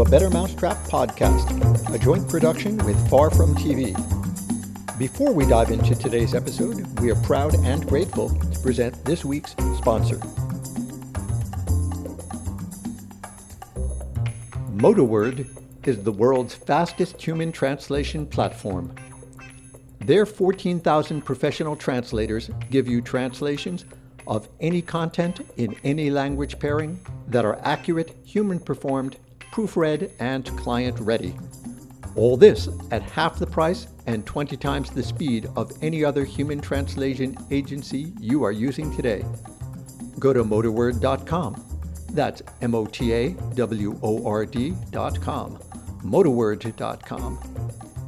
a Better Mousetrap podcast, a joint production with Far From TV. Before we dive into today's episode, we are proud and grateful to present this week's sponsor. MotaWord is the world's fastest human translation platform. Their 14,000 professional translators give you translations of any content in any language pairing that are accurate, human performed, proofread, and client ready. All this at half the price and 20 times the speed of any other human translation agency you are using today. Go to motaword.com. That's M O T A W O R D.com. Motaword.com.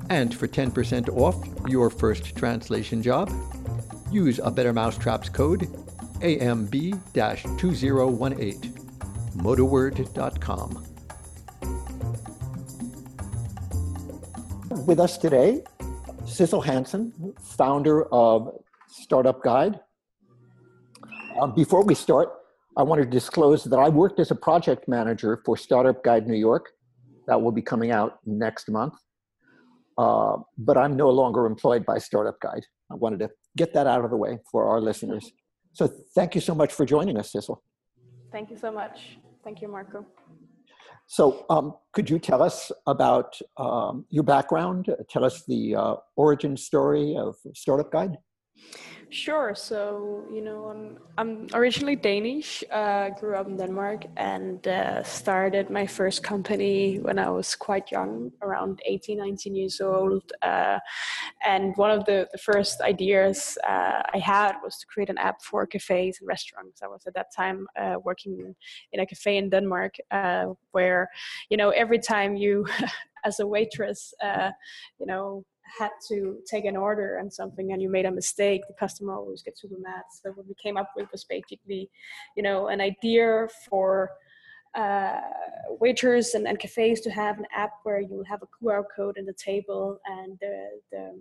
And for 10% off your first translation job, use a Better Mousetraps code AMB 2018. With us today, Sissel Hansen, founder of Startup Guide. Um, before we start, I want to disclose that I worked as a project manager for Startup Guide New York. That will be coming out next month. Uh, but I'm no longer employed by Startup Guide. I wanted to get that out of the way for our listeners. So thank you so much for joining us, Sissel. Thank you so much. Thank you, Marco. So um, could you tell us about um, your background? Tell us the uh, origin story of Startup Guide. Sure. So, you know, I'm, I'm originally Danish, uh, grew up in Denmark, and uh, started my first company when I was quite young, around 18, 19 years old. Uh, and one of the, the first ideas uh, I had was to create an app for cafes and restaurants. I was at that time uh, working in a cafe in Denmark uh, where, you know, every time you, as a waitress, you know, had to take an order and something and you made a mistake, the customer always gets super mad. So what we came up with was basically, you know, an idea for uh, waiters and, and cafes to have an app where you have a QR code in the table and the, the,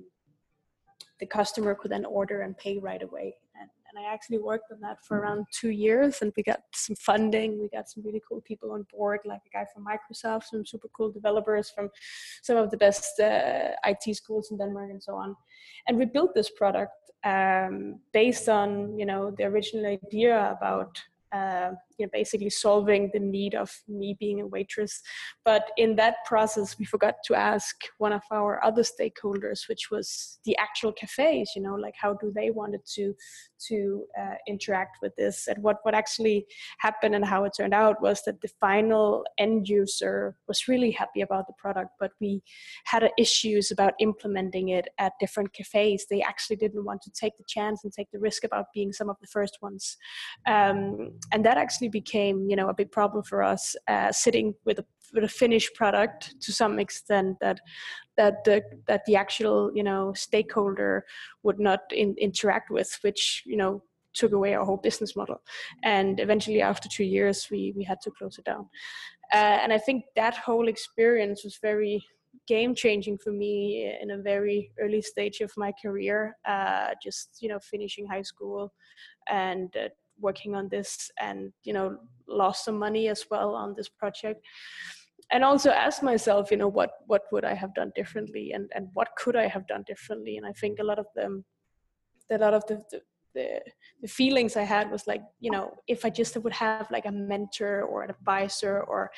the customer could then order and pay right away. And and I actually worked on that for around two years, and we got some funding. We got some really cool people on board, like a guy from Microsoft, some super cool developers from some of the best uh, IT schools in Denmark, and so on. And we built this product um, based on you know the original idea about uh, you know, basically solving the need of me being a waitress. But in that process, we forgot to ask one of our other stakeholders, which was the actual cafes. You know, like how do they wanted to to uh, interact with this, and what what actually happened, and how it turned out was that the final end user was really happy about the product, but we had issues about implementing it at different cafes. They actually didn't want to take the chance and take the risk about being some of the first ones, um, and that actually became you know a big problem for us uh, sitting with a with a finished product to some extent that that the that the actual you know stakeholder would not in, interact with which you know took away our whole business model. And eventually after two years we we had to close it down. Uh, and i think that whole experience was very game changing for me in a very early stage of my career uh, just you know finishing high school and uh, working on this and you know lost some money as well on this project. And also ask myself you know what what would i have done differently and and what could i have done differently? And i think a lot of them a lot of the, the the, the feelings I had was like, you know, if I just would have like a mentor or an advisor or,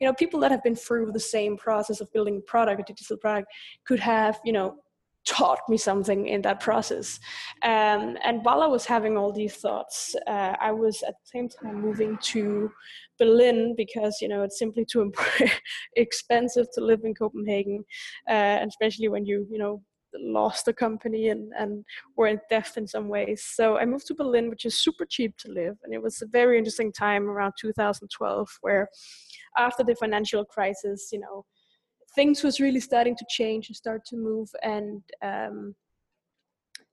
you know, people that have been through the same process of building a product, a digital product, could have, you know, taught me something in that process. Um, and while I was having all these thoughts, uh, I was at the same time moving to Berlin because you know it's simply too expensive to live in Copenhagen, uh, especially when you you know lost the company and and were in debt in some ways. So I moved to Berlin, which is super cheap to live, and it was a very interesting time around 2012 where after the financial crisis, you know things was really starting to change and start to move and um,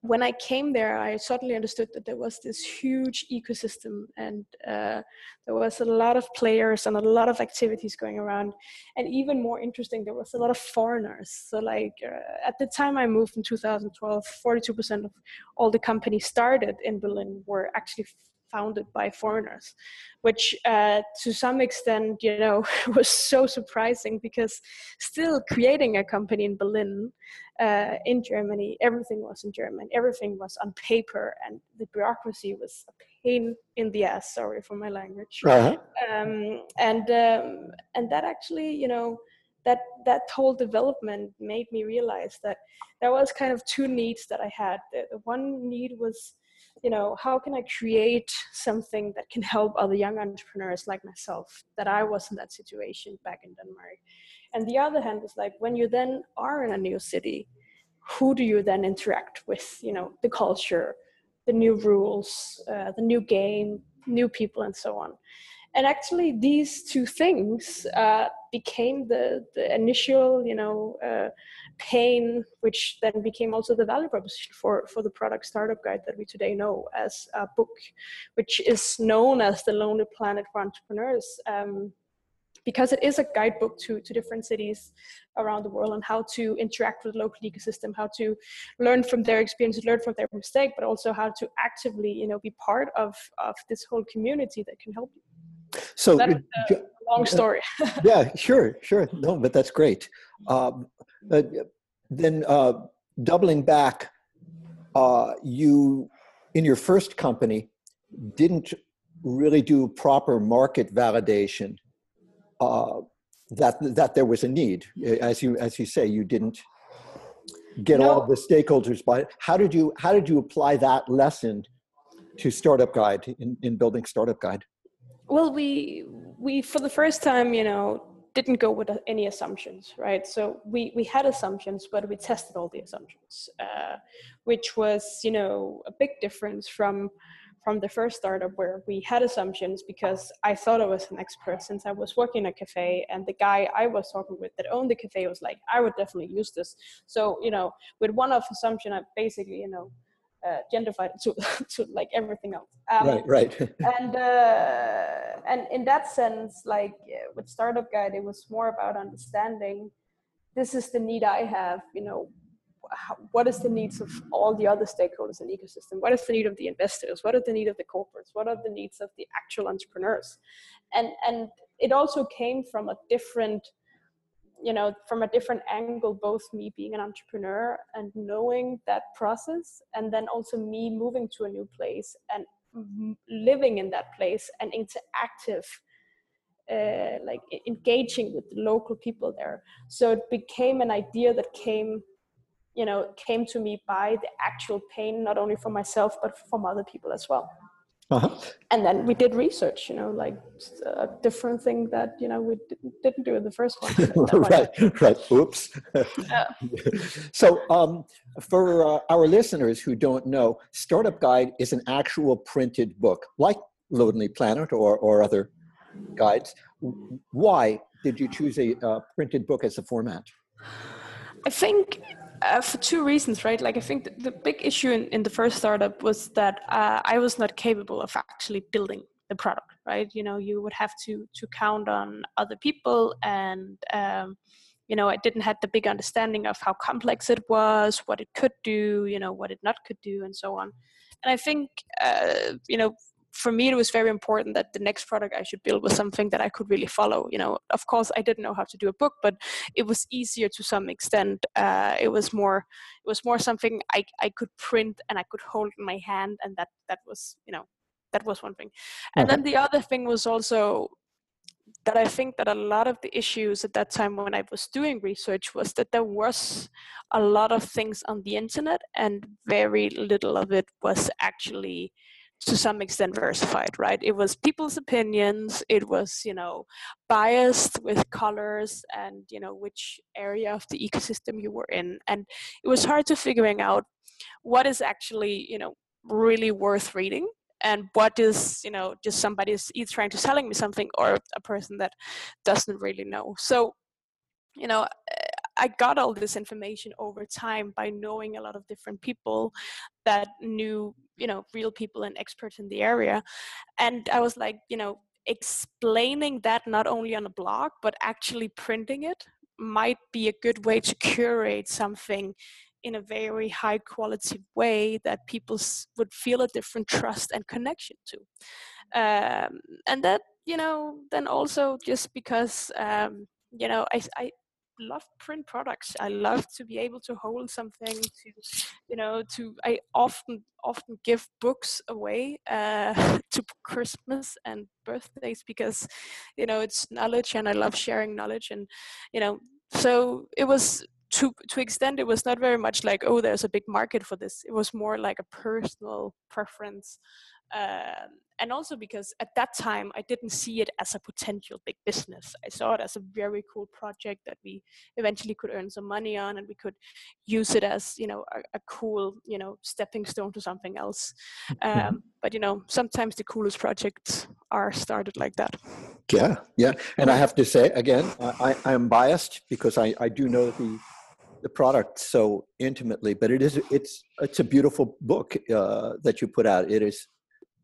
when I came there, I suddenly understood that there was this huge ecosystem and uh, there was a lot of players and a lot of activities going around. And even more interesting, there was a lot of foreigners. So, like uh, at the time I moved in 2012, 42% of all the companies started in Berlin were actually founded by foreigners, which uh, to some extent, you know, was so surprising because still creating a company in Berlin, uh, in Germany, everything was in German, everything was on paper, and the bureaucracy was a pain in the ass. Sorry for my language. Uh-huh. Um, and um, and that actually, you know, that that whole development made me realize that there was kind of two needs that I had. The, the one need was you know how can i create something that can help other young entrepreneurs like myself that i was in that situation back in denmark? And the other hand is like when you then are in a new city who do you then interact with you know the culture the new rules uh, the new game new people and so on? And actually these two things uh, became the, the initial you know uh, pain which then became also the value proposition for, for the product startup guide that we today know as a book which is known as the lonely planet for entrepreneurs um, because it is a guidebook to, to different cities around the world on how to interact with the local ecosystem, how to learn from their experience, learn from their mistake, but also how to actively, you know, be part of, of this whole community that can help you. So, a long story. yeah, sure, sure. No, but that's great. Um, uh, then uh, doubling back, uh, you in your first company didn't really do proper market validation. Uh, that that there was a need, as you as you say, you didn't get no. all the stakeholders by. How did you how did you apply that lesson to Startup Guide in, in building Startup Guide? Well we we for the first time you know didn't go with any assumptions right so we we had assumptions but we tested all the assumptions uh, which was you know a big difference from from the first startup where we had assumptions because I thought I was an expert since I was working at a cafe and the guy I was talking with that owned the cafe was like, I would definitely use this. So, you know, with one off assumption, I basically, you know, uh, gentrified to, to like everything else. Um, right, right. and uh, and in that sense, like uh, with Startup Guide, it was more about understanding this is the need I have. You know, how, what is the needs of all the other stakeholders in the ecosystem? What is the need of the investors? What are the need of the corporates? What are the needs of the actual entrepreneurs? And and it also came from a different you know from a different angle both me being an entrepreneur and knowing that process and then also me moving to a new place and living in that place and interactive uh, like engaging with the local people there. So it became an idea that came you know came to me by the actual pain not only for myself but from other people as well uh-huh. And then we did research, you know, like a different thing that, you know, we didn't do in the first one. right, right. Oops. Yeah. so um, for uh, our listeners who don't know, Startup Guide is an actual printed book, like Lonely Planet or, or other guides. Why did you choose a uh, printed book as a format? I think uh, for two reasons, right? Like I think the, big issue in, in the first startup was that uh, I was not capable of actually building the product, right? You know, you would have to to count on other people, and um, you know, I didn't have the big understanding of how complex it was, what it could do, you know, what it not could do, and so on. And I think, uh, you know, for me it was very important that the next product i should build was something that i could really follow you know of course i didn't know how to do a book but it was easier to some extent uh, it was more it was more something I, I could print and i could hold in my hand and that that was you know that was one thing and okay. then the other thing was also that i think that a lot of the issues at that time when i was doing research was that there was a lot of things on the internet and very little of it was actually to some extent versified right? It was people's opinions it was you know biased with colors and you know which area of the ecosystem you were in and it was hard to figuring out what is actually you know really worth reading and what is you know just somebody is either trying to selling me something or a person that doesn't really know. So you know I got all this information over time by knowing a lot of different people that knew, you know, real people and experts in the area. And I was like, you know, explaining that not only on a blog, but actually printing it might be a good way to curate something in a very high quality way that people would feel a different trust and connection to um, and that you know then also just because um, you know I, I love print products. I love to be able to hold something to you know to i often often give books away uh, to christmas and birthdays because you know it's knowledge and i love sharing knowledge and you know so it was to to extent it was not very much like oh there's a big market for this. It was more like a personal preference um, and also because at that time I didn't see it as a potential big business. I saw it as a very cool project that we eventually could earn some money on, and we could use it as you know a, a cool you know stepping stone to something else. Um, but you know sometimes the coolest projects are started like that. Yeah, yeah, and I have to say again, I, I am biased because I, I do know the the product so intimately, but it is it's it's a beautiful book uh, that you put out. It is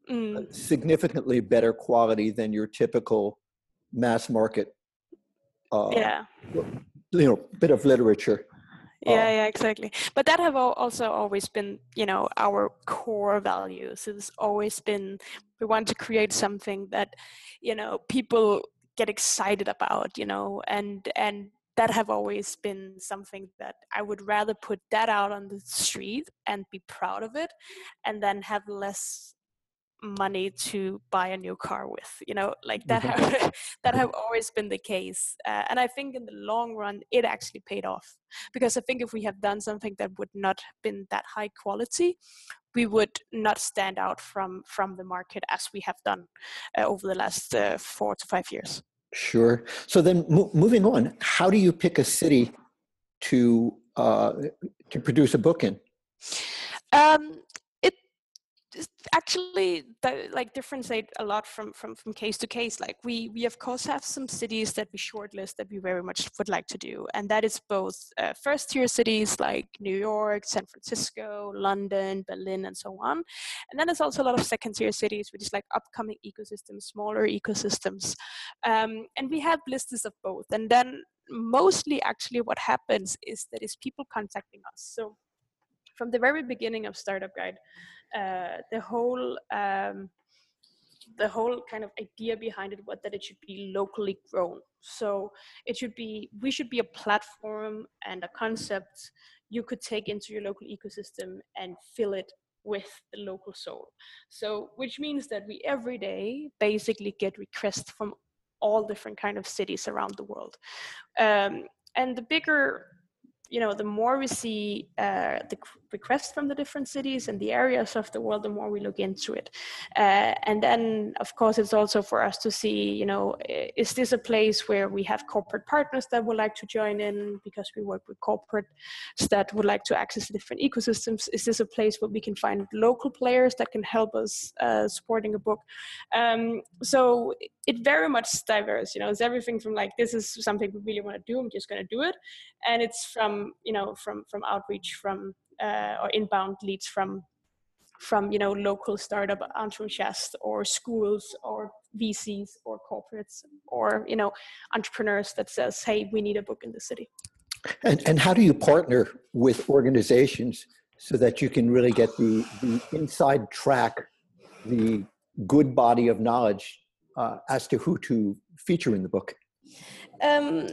mm. significantly better quality than your typical mass market uh, yeah. you know bit of literature. Yeah uh, yeah exactly. But that have also always been you know our core values. It's always been we want to create something that you know people get excited about you know and and that have always been something that I would rather put that out on the street and be proud of it and then have less money to buy a new car with you know like that have, that have always been the case uh, and i think in the long run it actually paid off because i think if we have done something that would not have been that high quality we would not stand out from from the market as we have done uh, over the last uh, four to five years. Sure. So then mo- moving on how do you pick a city to uh, to produce a book in? Um, actually like differentiate a lot from from from case to case like we we of course have some cities that we shortlist that we very much would like to do and that is both uh, first tier cities like new york san francisco london berlin and so on and then there's also a lot of second tier cities which is like upcoming ecosystems smaller ecosystems um, and we have lists of both and then mostly actually what happens is that is people contacting us. So from the very beginning of startup guide uh, the whole um, the whole kind of idea behind it was that it should be locally grown. So it should be we should be a platform and a concept you could take into your local ecosystem and fill it with the local soul. So which means that we every day basically get requests from all different kind of cities around the world. Um, and the bigger you know, the more we see uh, the requests from the different cities and the areas of the world, the more we look into it. Uh, and then, of course, it's also for us to see, you know, is this a place where we have corporate partners that would like to join in because we work with corporates that would like to access different ecosystems? Is this a place where we can find local players that can help us uh, supporting a book? Um, so it very much diverse. You know, it's everything from like this is something we really want to do. I'm just going to do it, and it's from you know from from outreach from uh, or inbound leads from from you know local startup enthusiasts or schools or VCs or corporates or you know entrepreneurs that says hey we need a book in the city and and how do you partner with organizations so that you can really get the the inside track the good body of knowledge uh, as to who to feature in the book? Um,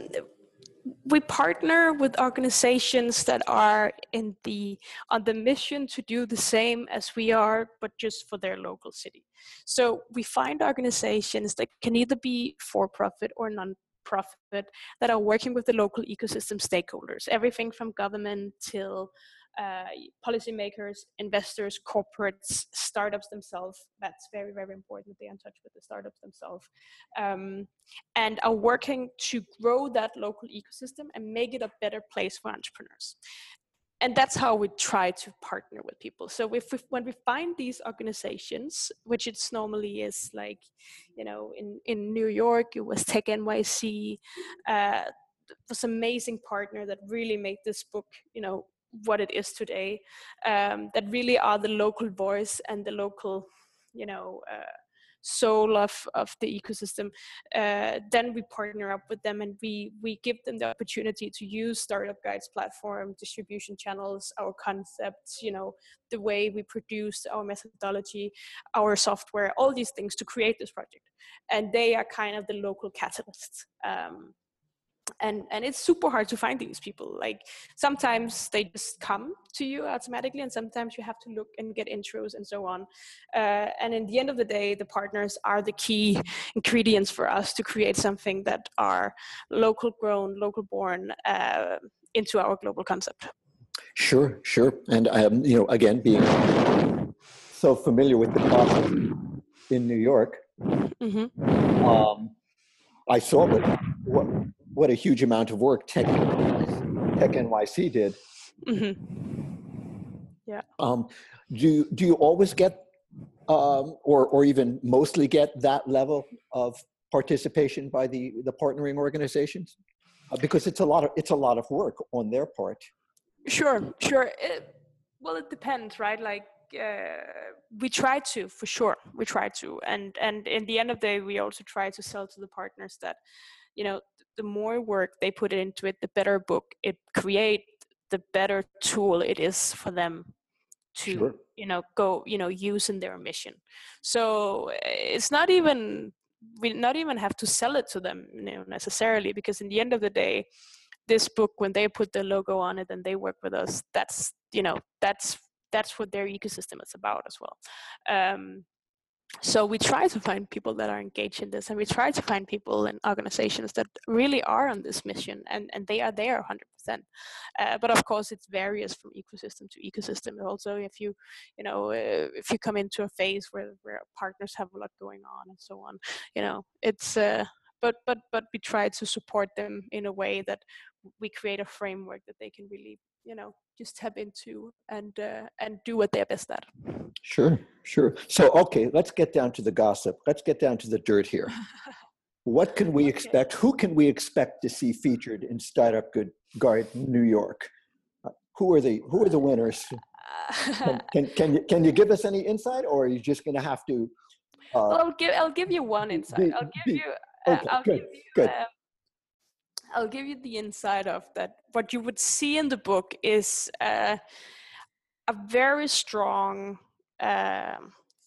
we partner with organizations that are in the on the mission to do the same as we are but just for their local city. So we find organizations that can either be for profit or non-profit that are working with the local ecosystem stakeholders. Everything from government till uh, policymakers, investors, corporates, startups themselves. That's very, very important. They are in touch with the startups themselves um, and are working to grow that local ecosystem and make it a better place for entrepreneurs. And that's how we try to partner with people. So if we, when we find these organizations, which it's normally is like, you know, in, in New York, it was Tech NYC, uh, was amazing partner that really made this book, you know, what it is today um, that really are the local voice and the local you know uh, soul of of the ecosystem uh, then we partner up with them and we we give them the opportunity to use startup guides platform distribution channels our concepts you know the way we produce our methodology our software all these things to create this project. And they are kind of the local catalysts um, and and it's super hard to find these people. Like sometimes they just come to you automatically and sometimes you have to look and get intros and so on. Uh, and in the end of the day the partners are the key ingredients for us to create something that are local grown local born uh, into our global concept. Sure sure. And i um, you know again being so familiar with the process in new york mm-hmm. um, i saw what, what what a huge amount of work Tech, Tech NYC did. Mm-hmm. Yeah. Um, do do you always get, um, or or even mostly get that level of participation by the the partnering organizations? Uh, because it's a lot of it's a lot of work on their part. Sure, sure. It, well, it depends, right? Like uh, we try to for sure we try to and and in the end of the day we also try to sell to the partners that you know the more work they put into it the better book it create the better tool it is for them to sure. you know go you know use in their mission so it's not even we not even have to sell it to them you know, necessarily because in the end of the day this book when they put the logo on it and they work with us that's you know that's that's what their ecosystem is about as well um, so we try to find people that are engaged in this and we try to find people and organizations that really are on this mission and, and they are there 100% uh, but of course it's varies from ecosystem to ecosystem. Also if you you know uh, if you come into a phase where, where partners have a lot going on and so on you know it's uh, but but but we try to support them in a way that we create a framework that they can really you know just tap into and uh, and do what they're best at sure sure so okay let's get down to the gossip let's get down to the dirt here what can we okay. expect who can we expect to see featured in startup good guide new york uh, who are the who are the winners can, can, can, you, can you give us any insight or are you just going to have to uh, well, I'll give I'll give you one insight. I'll give you. Uh, okay, I'll good, give you, good. Um, I'll give you the inside of that. What you would see in the book is uh, a very strong uh,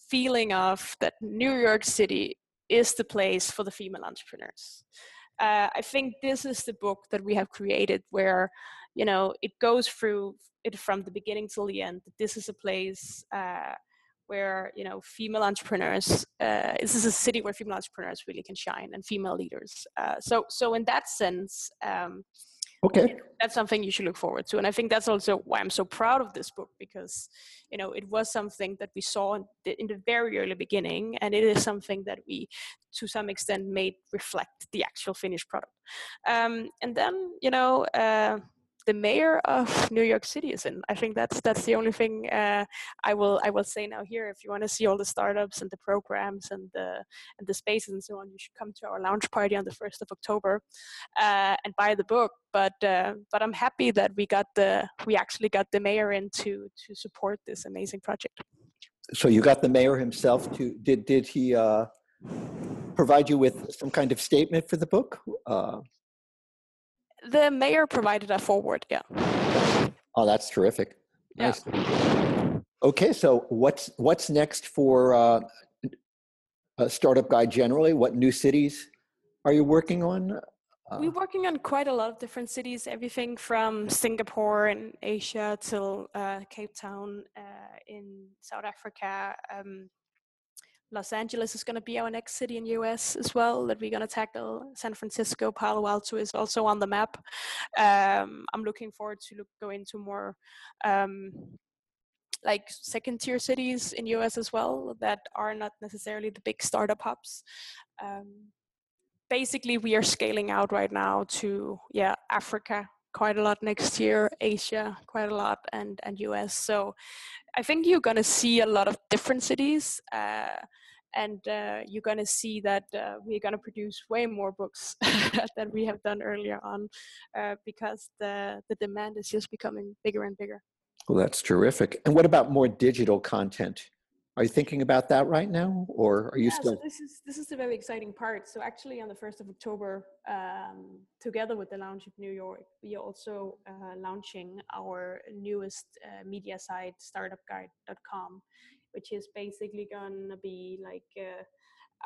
feeling of that New York City is the place for the female entrepreneurs. Uh, I think this is the book that we have created where, you know, it goes through it from the beginning till the end. This is a place uh, where you know female entrepreneurs uh, this is a city where female entrepreneurs really can shine and female leaders uh, so so in that sense um, okay. That's something you should look forward to and i think that's also why i'm so proud of this book because you know it was something that we saw in the, in the very early beginning and it is something that we to some extent made reflect the actual finished product. Um, and then you know uh, the mayor of New York City is in. I think that's that's the only thing uh, I will I will say now here. If you want to see all the startups and the programs and the and the spaces and so on, you should come to our launch party on the first of October uh, and buy the book. But uh, but I'm happy that we got the we actually got the mayor in to to support this amazing project. So you got the mayor himself to did did he uh, provide you with some kind of statement for the book? Uh, the mayor provided a forward. Yeah. Oh, that's terrific. Nice. Yeah. Okay, so what's what's next for uh, a startup guy generally? What new cities are you working on? Uh, We're working on quite a lot of different cities, everything from Singapore in Asia till uh, Cape Town uh, in South Africa, um, Los Angeles is going to be our next city in US as well that we're going to tackle. San Francisco, Palo Alto is also on the map. Um, I'm looking forward to look, go into more um, like second tier cities in US as well that are not necessarily the big startup hubs. Um, basically, we are scaling out right now to yeah Africa quite a lot next year, Asia quite a lot, and and US. So I think you're to see a lot of different cities. Uh, and uh, you're going to see that uh, we're going to produce way more books than we have done earlier on uh, because the, the demand is just becoming bigger and bigger. Well, that's terrific. And what about more digital content? Are you thinking about that right now, or are you yeah, still? So this is this is the very exciting part. So actually, on the first of October, um, together with the launch of New York, we are also uh, launching our newest uh, media site, startupguide.com, which is basically going to be like. Uh,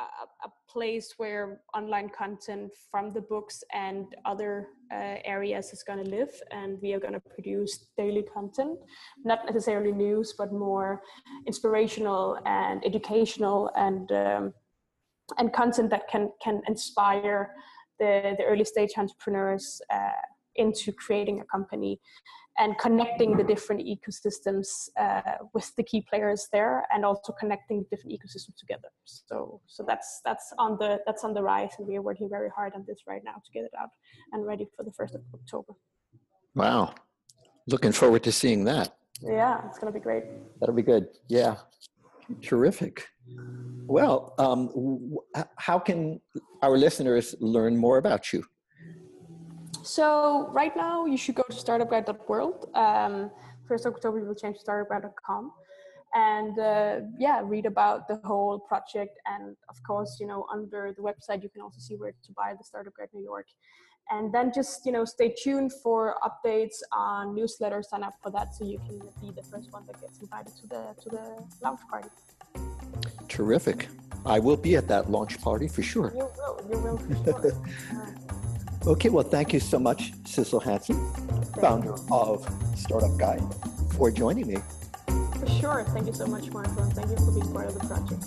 a, a, place where online content from the books and other uh, areas is going to live and we are going to produce daily content. Not necessarily news but more inspirational and educational and um, and content that can can inspire the, the early stage entrepreneurs uh, into creating a company and connecting the different ecosystems uh, with the key players there and also connecting the different ecosystems together. So so that's that's on the that's on the rise and we are working very hard on this right now to get it out and ready for the first of october. Wow. Looking forward to seeing that. Yeah it's going to be great. That'll be good. Yeah. Terrific. Well um, w- how can our listeners learn more about you so right now you should go to startupguide.world. Um, first October we will change to startupguide.com and uh, yeah, read about the whole project. And of course, you know, under the website you can also see where to buy the Startup Guide New York. And then just you know, stay tuned for updates on newsletters. Sign up for that so you can be the first one that gets invited to the to the launch party. Terrific. I will be at that launch party for sure. You will. You will for sure. Okay, well, thank you so much, Sissel Hansen, founder of Startup Guide, for joining me. For sure. Thank you so much, Marco, and thank you for being part of the project.